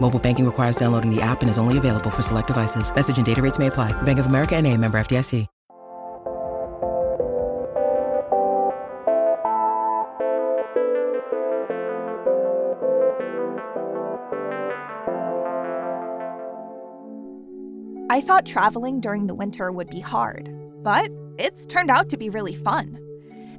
Mobile banking requires downloading the app and is only available for select devices. Message and data rates may apply. Bank of America and a member FDIC. I thought traveling during the winter would be hard, but it's turned out to be really fun.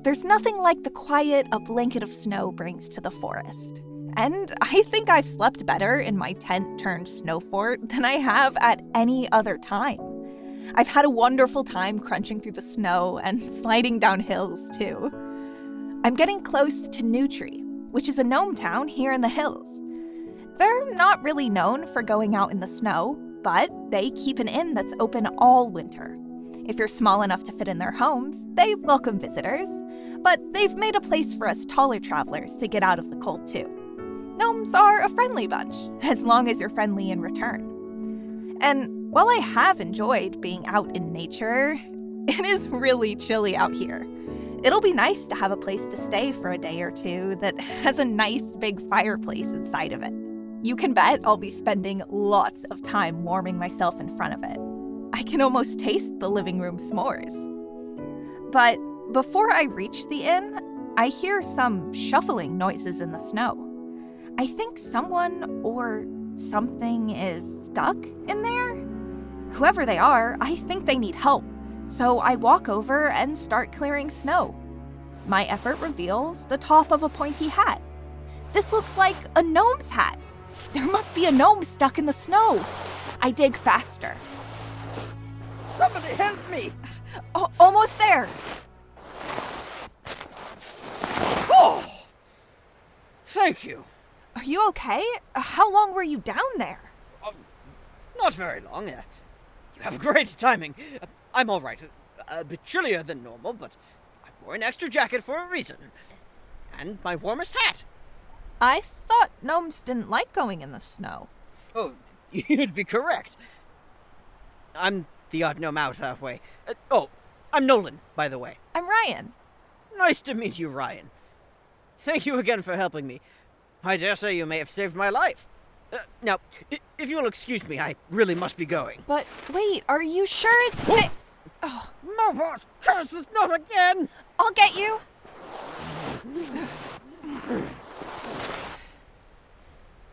There's nothing like the quiet a blanket of snow brings to the forest. And I think I've slept better in my tent turned snow fort than I have at any other time. I've had a wonderful time crunching through the snow and sliding down hills, too. I'm getting close to Newtree, which is a gnome town here in the hills. They're not really known for going out in the snow, but they keep an inn that's open all winter. If you're small enough to fit in their homes, they welcome visitors, but they've made a place for us taller travelers to get out of the cold too. Gnomes are a friendly bunch, as long as you're friendly in return. And while I have enjoyed being out in nature, it is really chilly out here. It'll be nice to have a place to stay for a day or two that has a nice big fireplace inside of it. You can bet I'll be spending lots of time warming myself in front of it. I can almost taste the living room s'mores. But before I reach the inn, I hear some shuffling noises in the snow. I think someone or something is stuck in there. Whoever they are, I think they need help, so I walk over and start clearing snow. My effort reveals the top of a pointy hat. This looks like a gnome's hat. There must be a gnome stuck in the snow. I dig faster. Somebody help me! O- almost there. Oh! Thank you. Are you okay? How long were you down there? Um, not very long. Uh, you have great timing. Uh, I'm all right. A, a bit chillier than normal, but I wore an extra jacket for a reason. And my warmest hat. I thought gnomes didn't like going in the snow. Oh, you'd be correct. I'm the odd gnome out that way. Uh, oh, I'm Gnolan, by the way. I'm Rion. Nice to meet you, Rion. Thank you again for helping me. I dare say you may have saved my life. Uh, now, i- if you'll excuse me, I really must be going. But wait, are you sure it's sa- Oh, Mobos, curses not again! I'll get you.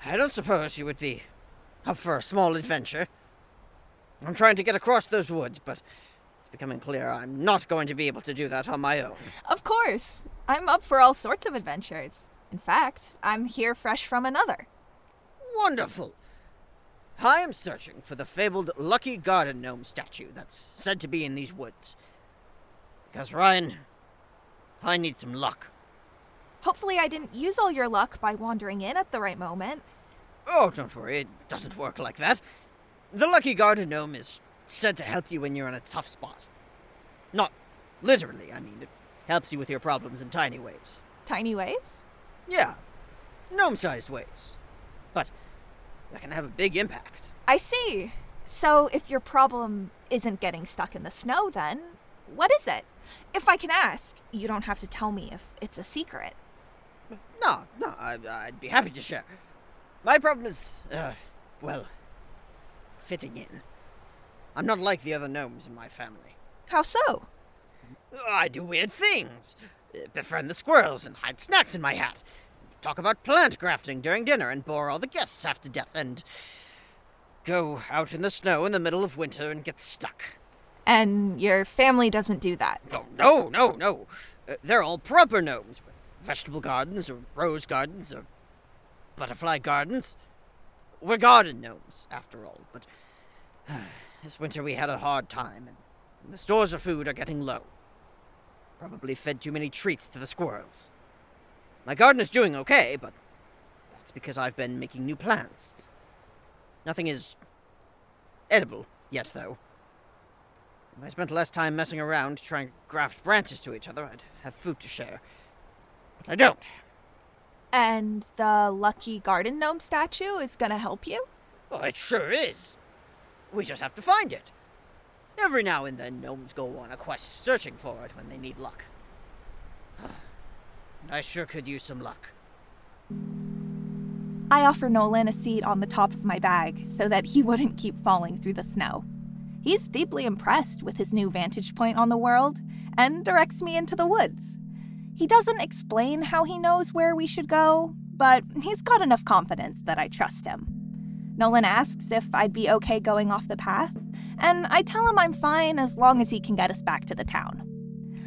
I don't suppose you would be up for a small adventure. I'm trying to get across those woods, but it's becoming clear I'm not going to be able to do that on my own. Of course. I'm up for all sorts of adventures. In fact, I'm here fresh from another. Wonderful! I am searching for the fabled Lucky Garden Gnome statue that's said to be in these woods. Because, Rion, I need some luck. Hopefully, I didn't use all your luck by wandering in at the right moment. Oh, don't worry, it doesn't work like that. The Lucky Garden Gnome is said to help you when you're in a tough spot. Not literally, I mean, it helps you with your problems in tiny ways. Tiny ways? Yeah, gnome sized ways. But that can have a big impact. I see. So, if your problem isn't getting stuck in the snow, then what is it? If I can ask, you don't have to tell me if it's a secret. No, no, I, I'd be happy to share. My problem is, uh, well, fitting in. I'm not like the other gnomes in my family. How so? I do weird things. Uh, Befriend the squirrels and hide snacks in my hat. Talk about plant grafting during dinner and bore all the guests half to death and go out in the snow in the middle of winter and get stuck. And your family doesn't do that. No, no, no, no. Uh, they're all proper gnomes with vegetable gardens, or rose gardens, or butterfly gardens. We're garden gnomes, after all, but this winter we had a hard time, and the stores of food are getting low. Probably fed too many treats to the squirrels. My garden is doing okay, but that's because I've been making new plants. Nothing is edible yet, though. If I spent less time messing around trying to graft branches to each other, I'd have food to share. But I don't. And the lucky garden gnome statue is gonna help you? Well, it sure is. We just have to find it. Every now and then, gnomes go on a quest searching for it when they need luck. I sure could use some luck. I offer Gnolan a seat on the top of my bag so that he wouldn't keep falling through the snow. He's deeply impressed with his new vantage point on the world and directs me into the woods. He doesn't explain how he knows where we should go, but he's got enough confidence that I trust him. Gnolan asks if I'd be okay going off the path, and I tell him I'm fine as long as he can get us back to the town.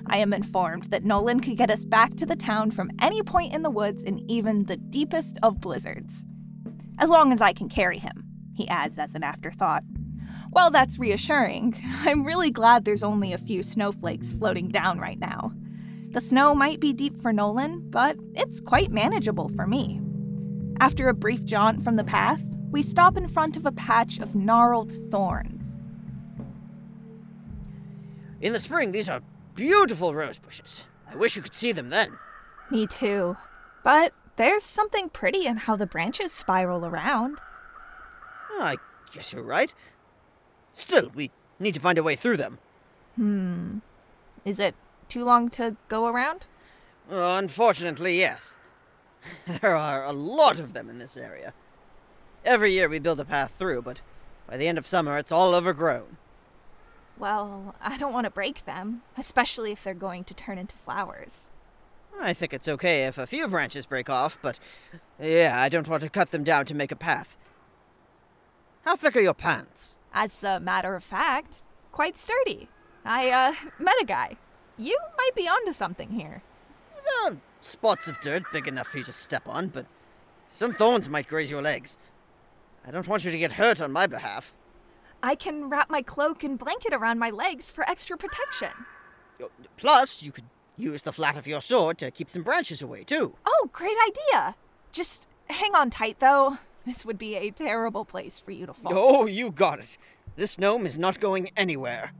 I am informed that Gnolan could get us back to the town from any point in the woods in even the deepest of blizzards. As long as I can carry him, he adds as an afterthought. Well, that's reassuring. I'm really glad there's only a few snowflakes floating down right now. The snow might be deep for Gnolan, but it's quite manageable for me. After a brief jaunt from the path, we stop in front of a patch of gnarled thorns. In the spring, these are beautiful rose bushes. I wish you could see them then. Me too. But there's something pretty in how the branches spiral around. Oh, I guess you're right. Still, we need to find a way through them. Hmm. Is it too long to go around? Uh, unfortunately, yes. There are a lot of them in this area. Every year we build a path through, but by the end of summer it's all overgrown. Well, I don't want to break them, especially if they're going to turn into flowers. I think it's okay if a few branches break off, but yeah, I don't want to cut them down to make a path. How thick are your pants? As a matter of fact, quite sturdy. I, uh, met a guy. You might be onto something here. There are spots of dirt big enough for you to step on, but some thorns might graze your legs. I don't want you to get hurt on my behalf. I can wrap my cloak and blanket around my legs for extra protection. Plus, you could use the flat of your sword to keep some branches away, too. Oh, great idea! Just hang on tight, though. This would be a terrible place for you to fall. Oh, you got it. This gnome is not going anywhere.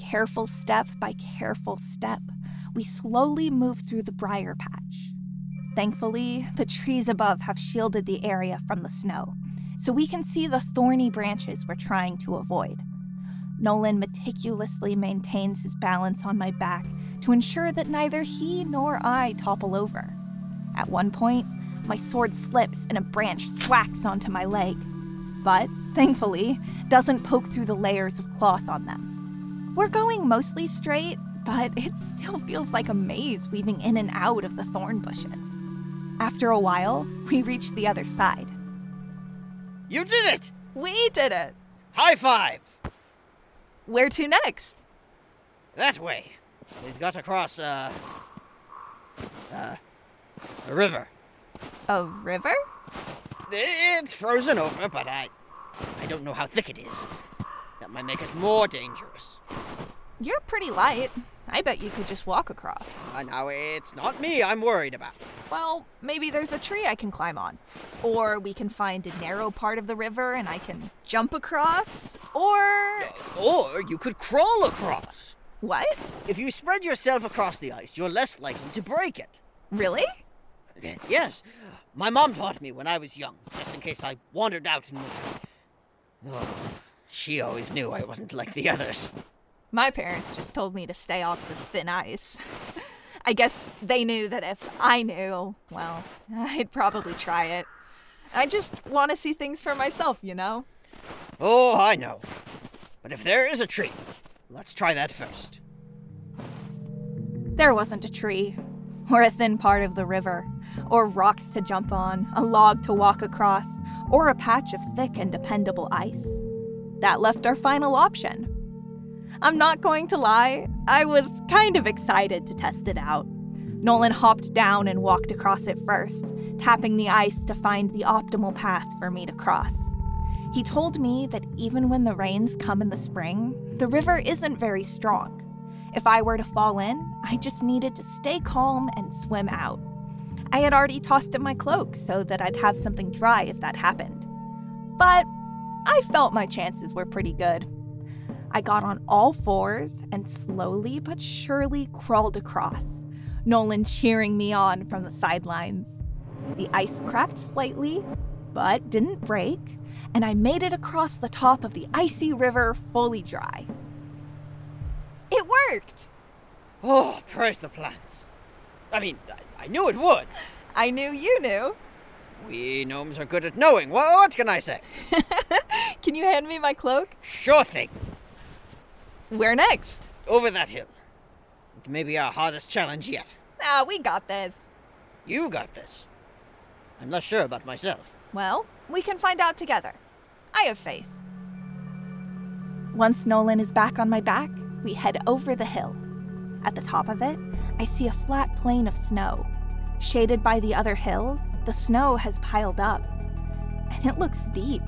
Careful step by careful step, we slowly move through the briar patch. Thankfully, the trees above have shielded the area from the snow, so we can see the thorny branches we're trying to avoid. Gnolan meticulously maintains his balance on my back to ensure that neither he nor I topple over. At one point, my sword slips and a branch thwacks onto my leg, but thankfully, doesn't poke through the layers of cloth on them. We're going mostly straight, but it still feels like a maze weaving in and out of the thorn bushes. After a while, we reached the other side. You did it! We did it! High five! Where to next? That way. We've got to cross, uh. Uh. A river. A river? It's frozen over, but I. I don't know how thick it is. That might make it more dangerous. You're pretty light. I bet you could just walk across. Uh, now, it's not me I'm worried about. Well, maybe there's a tree I can climb on. Or we can find a narrow part of the river and I can jump across. Or. Or you could crawl across. What? If you spread yourself across the ice, you're less likely to break it. Really? Yes. My mom taught me when I was young, just in case I wandered out in winter. Oh, she always knew I wasn't like the others. My parents just told me to stay off the thin ice. I guess they knew that if I knew, well, I'd probably try it. I just want to see things for myself, you know? Oh, I know. But if there is a tree, let's try that first. There wasn't a tree, or a thin part of the river, or rocks to jump on, a log to walk across, or a patch of thick and dependable ice. That left our final option I'm not going to lie, I was kind of excited to test it out. Gnolan hopped down and walked across it first, tapping the ice to find the optimal path for me to cross. He told me that even when the rains come in the spring, the river isn't very strong. If I were to fall in, I just needed to stay calm and swim out. I had already tossed in my cloak so that I'd have something dry if that happened. But I felt my chances were pretty good. I got on all fours and slowly but surely crawled across, Gnolan cheering me on from the sidelines. The ice cracked slightly, but didn't break, and I made it across the top of the icy river fully dry. It worked! Oh, praise the plants. I mean, I, I knew it would. I knew you knew. We gnomes are good at knowing. What, what can I say? Can you hand me my cloak? Sure thing. Where next? Over that hill. It may be our hardest challenge yet. Ah, we got this. You got this. I'm not sure about myself. Well, we can find out together. I have faith. Once Gnolan is back on my back, we head over the hill. At the top of it, I see a flat plain of snow. Shaded by the other hills, the snow has piled up. And it looks deep.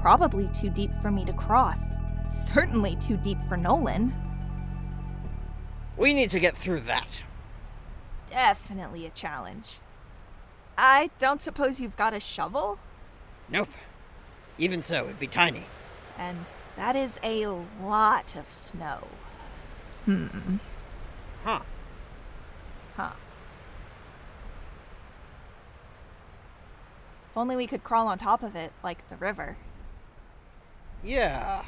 Probably too deep for me to cross. Certainly too deep for Gnolan. We need to get through that. Definitely a challenge. I don't suppose you've got a shovel? Nope. Even so, it'd be tiny. And that is a lot of snow. Hmm. Huh. Huh. If only we could crawl on top of it, like the river. Yeah.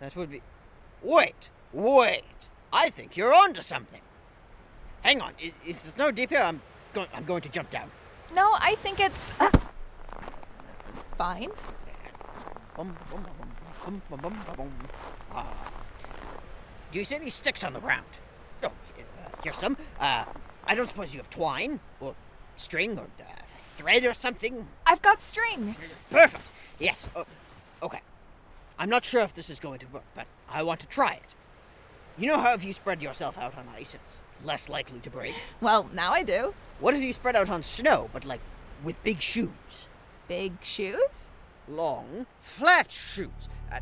That would be. Wait! Wait! I think you're onto something. Hang on. Is, is the snow deep here? I'm going. I'm going to jump down. No, I think it's. fine. Bum, bum. Ah. Do you see any sticks on the ground? Oh, uh, here's some. Uh, I don't suppose you have twine or string or uh, thread or something. I've got string. Perfect. Yes. Oh, okay. I'm not sure if this is going to work, but I want to try it. You know how if you spread yourself out on ice, it's less likely to break? Well, now I do. What if you spread out on snow, but like with big shoes? Big shoes? Long, flat shoes. Uh,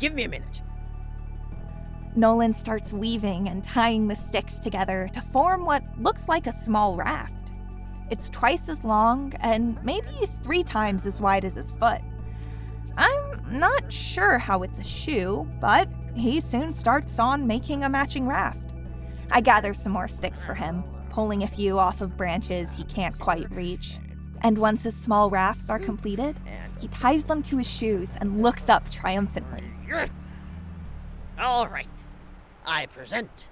give me a minute. Gnolan starts weaving and tying the sticks together to form what looks like a small raft. It's twice as long and maybe three times as wide as his foot. I'm not sure how it's a shoe, but he soon starts on making a matching raft. I gather some more sticks for him, pulling a few off of branches he can't quite reach. And once his small rafts are completed, he ties them to his shoes and looks up triumphantly. All right. I present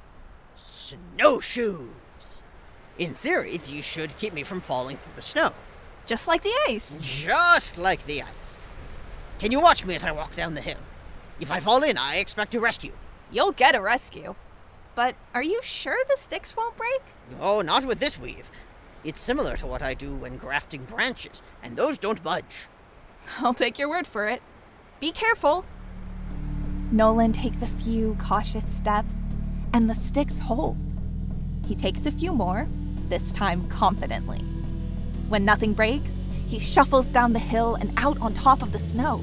snowshoes. In theory, these should keep me from falling through the snow. Just like the ice. Just like the ice. Can you watch me as I walk down the hill? If I fall in, I expect to rescue. You'll get a rescue. But are you sure the sticks won't break? Oh, not with this weave. It's similar to what I do when grafting branches, and those don't budge. I'll take your word for it. Be careful. Gnolan takes a few cautious steps, and the sticks hold. He takes a few more, this time confidently. When nothing breaks, he shuffles down the hill and out on top of the snow.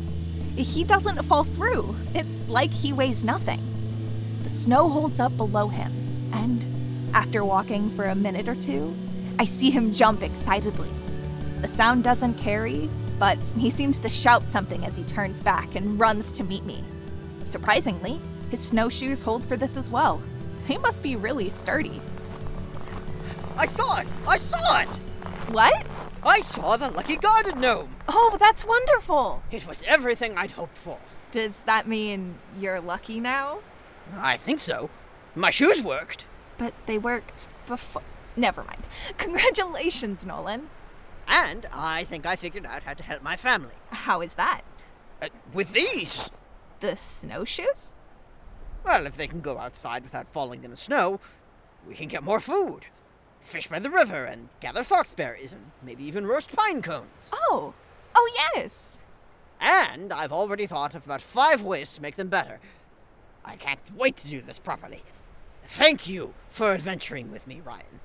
He doesn't fall through. It's like he weighs nothing. The snow holds up below him, and after walking for a minute or two, I see him jump excitedly. The sound doesn't carry, but he seems to shout something as he turns back and runs to meet me. Surprisingly, his snowshoes hold for this as well. They must be really sturdy. I saw it! I saw it! What? I saw the lucky garden gnome! Oh, that's wonderful! It was everything I'd hoped for. Does that mean you're lucky now? I think so. My shoes worked. But they worked before. Never mind. Congratulations, Gnolan. And I think I figured out how to help my family. How is that? Uh, with these! The snowshoes? Well, if they can go outside without falling in the snow, we can get more food. Fish by the river and gather foxberries and maybe even roast pine cones. Oh, oh yes. And I've already thought of about five ways to make them better. I can't wait to do this properly. Thank you for adventuring with me, Rion.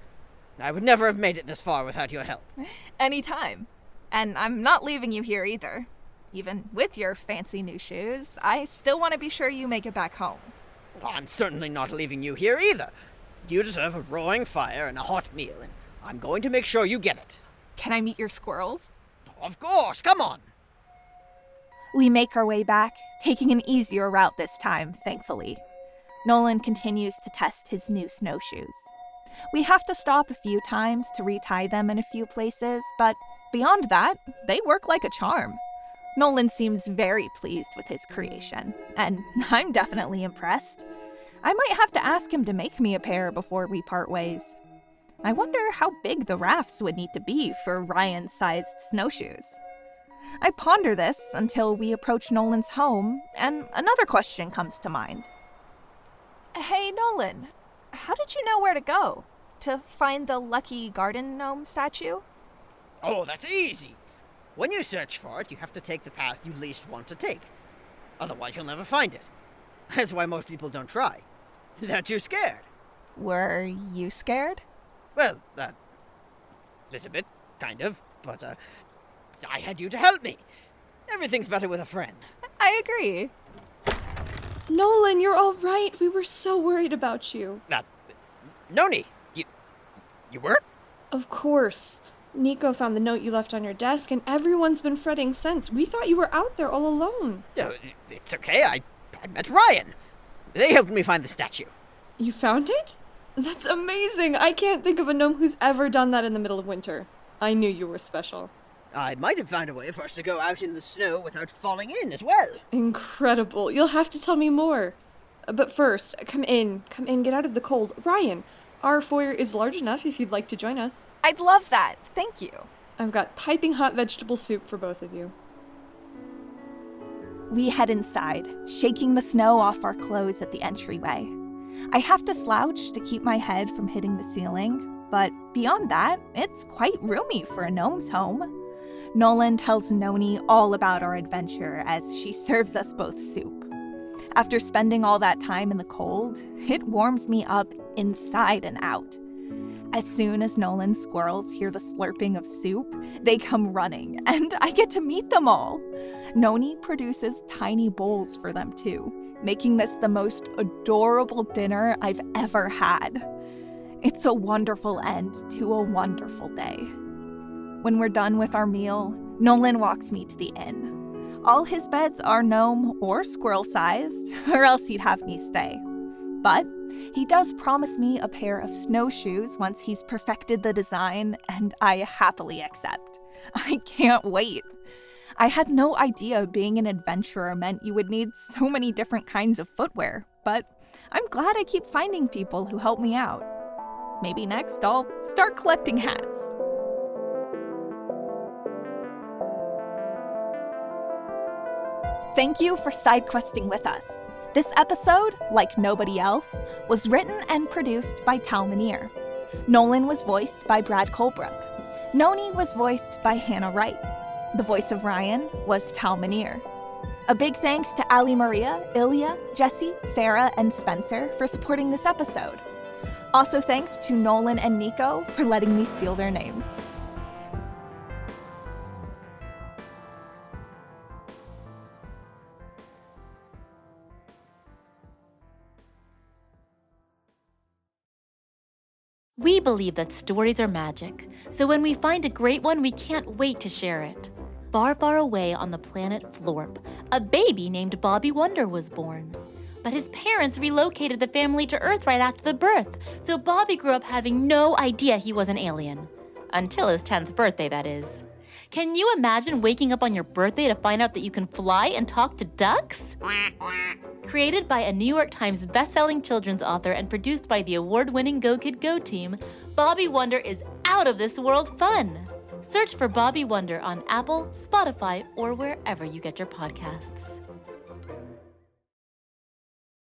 I would never have made it this far without your help. Anytime. And I'm not leaving you here either. Even with your fancy new shoes, I still want to be sure you make it back home. I'm certainly not leaving you here either. You deserve a roaring fire and a hot meal, and I'm going to make sure you get it. Can I meet your squirrels? Of course, come on. We make our way back, taking an easier route this time, thankfully. Gnolan continues to test his new snowshoes. We have to stop a few times to retie them in a few places, but beyond that, they work like a charm. Gnolan seems very pleased with his creation, and I'm definitely impressed. I might have to ask him to make me a pair before we part ways. I wonder how big the rafts would need to be for Rion sized snowshoes. I ponder this until we approach Gnolan's home, and another question comes to mind. Hey, Gnolan, how did you know where to go? To find the lucky garden gnome statue? Oh, that's easy. When you search for it, you have to take the path you least want to take. Otherwise, you'll never find it. That's why most people don't try. They're scared. Were you scared? Well, uh, little bit, kind of, but uh, I had you to help me. Everything's better with a friend. I agree. Gnolan, you're all right. We were so worried about you. Uh, Gnoni, you, you were? Of course. Nico found the note you left on your desk, and everyone's been fretting since. We thought you were out there all alone. Uh, it's okay. I, I met Rion. They helped me find the statue. You found it? That's amazing. I can't think of a gnome who's ever done that in the middle of winter. I knew you were special. I might have found a way for us to go out in the snow without falling in as well. Incredible. You'll have to tell me more. Uh, but first, come in. Come in. Get out of the cold. Rion, our foyer is large enough if you'd like to join us. I'd love that. Thank you. I've got piping hot vegetable soup for both of you. We head inside, shaking the snow off our clothes at the entryway. I have to slouch to keep my head from hitting the ceiling, but beyond that, it's quite roomy for a gnome's home. Gnolan tells Gnoni all about our adventure as she serves us both soup. After spending all that time in the cold, it warms me up inside and out. As soon as Gnolan's squirrels hear the slurping of soup, they come running, and I get to meet them all. Gnoni produces tiny bowls for them too, making this the most adorable dinner I've ever had. It's a wonderful end to a wonderful day. When we're done with our meal, Gnolan walks me to the inn. All his beds are gnome or squirrel sized, or else he'd have me stay. But he does promise me a pair of snowshoes once he's perfected the design, and I happily accept. I can't wait. I had no idea being an adventurer meant you would need so many different kinds of footwear, but I'm glad I keep finding people who help me out. Maybe next I'll start collecting hats. Thank you for side questing with us. This episode, like nobody else, was written and produced by Tal Minear. Gnolan was voiced by Brad Colebrook. Gnoni was voiced by Hannah Wright. The voice of Rion was Tal Minear. A big thanks to Ali Maria, Ilya, Jesse, Sarah, and Spencer for supporting this episode. Also, thanks to Nolan and Nico for letting me steal their names. We believe that stories are magic, so when we find a great one, we can't wait to share it. Far, far away on the planet Florp, a baby named Bobby Wonder was born. But his parents relocated the family to Earth right after the birth, so Bobby grew up having no idea he was an alien. Until his 10th birthday, that is. Can you imagine waking up on your birthday to find out that you can fly and talk to ducks? Created by a New York Times bestselling children's author and produced by the award winning Go Kid Go team, Bobby Wonder is out of this world fun. Search for Bobby Wonder on Apple, Spotify, or wherever you get your podcasts.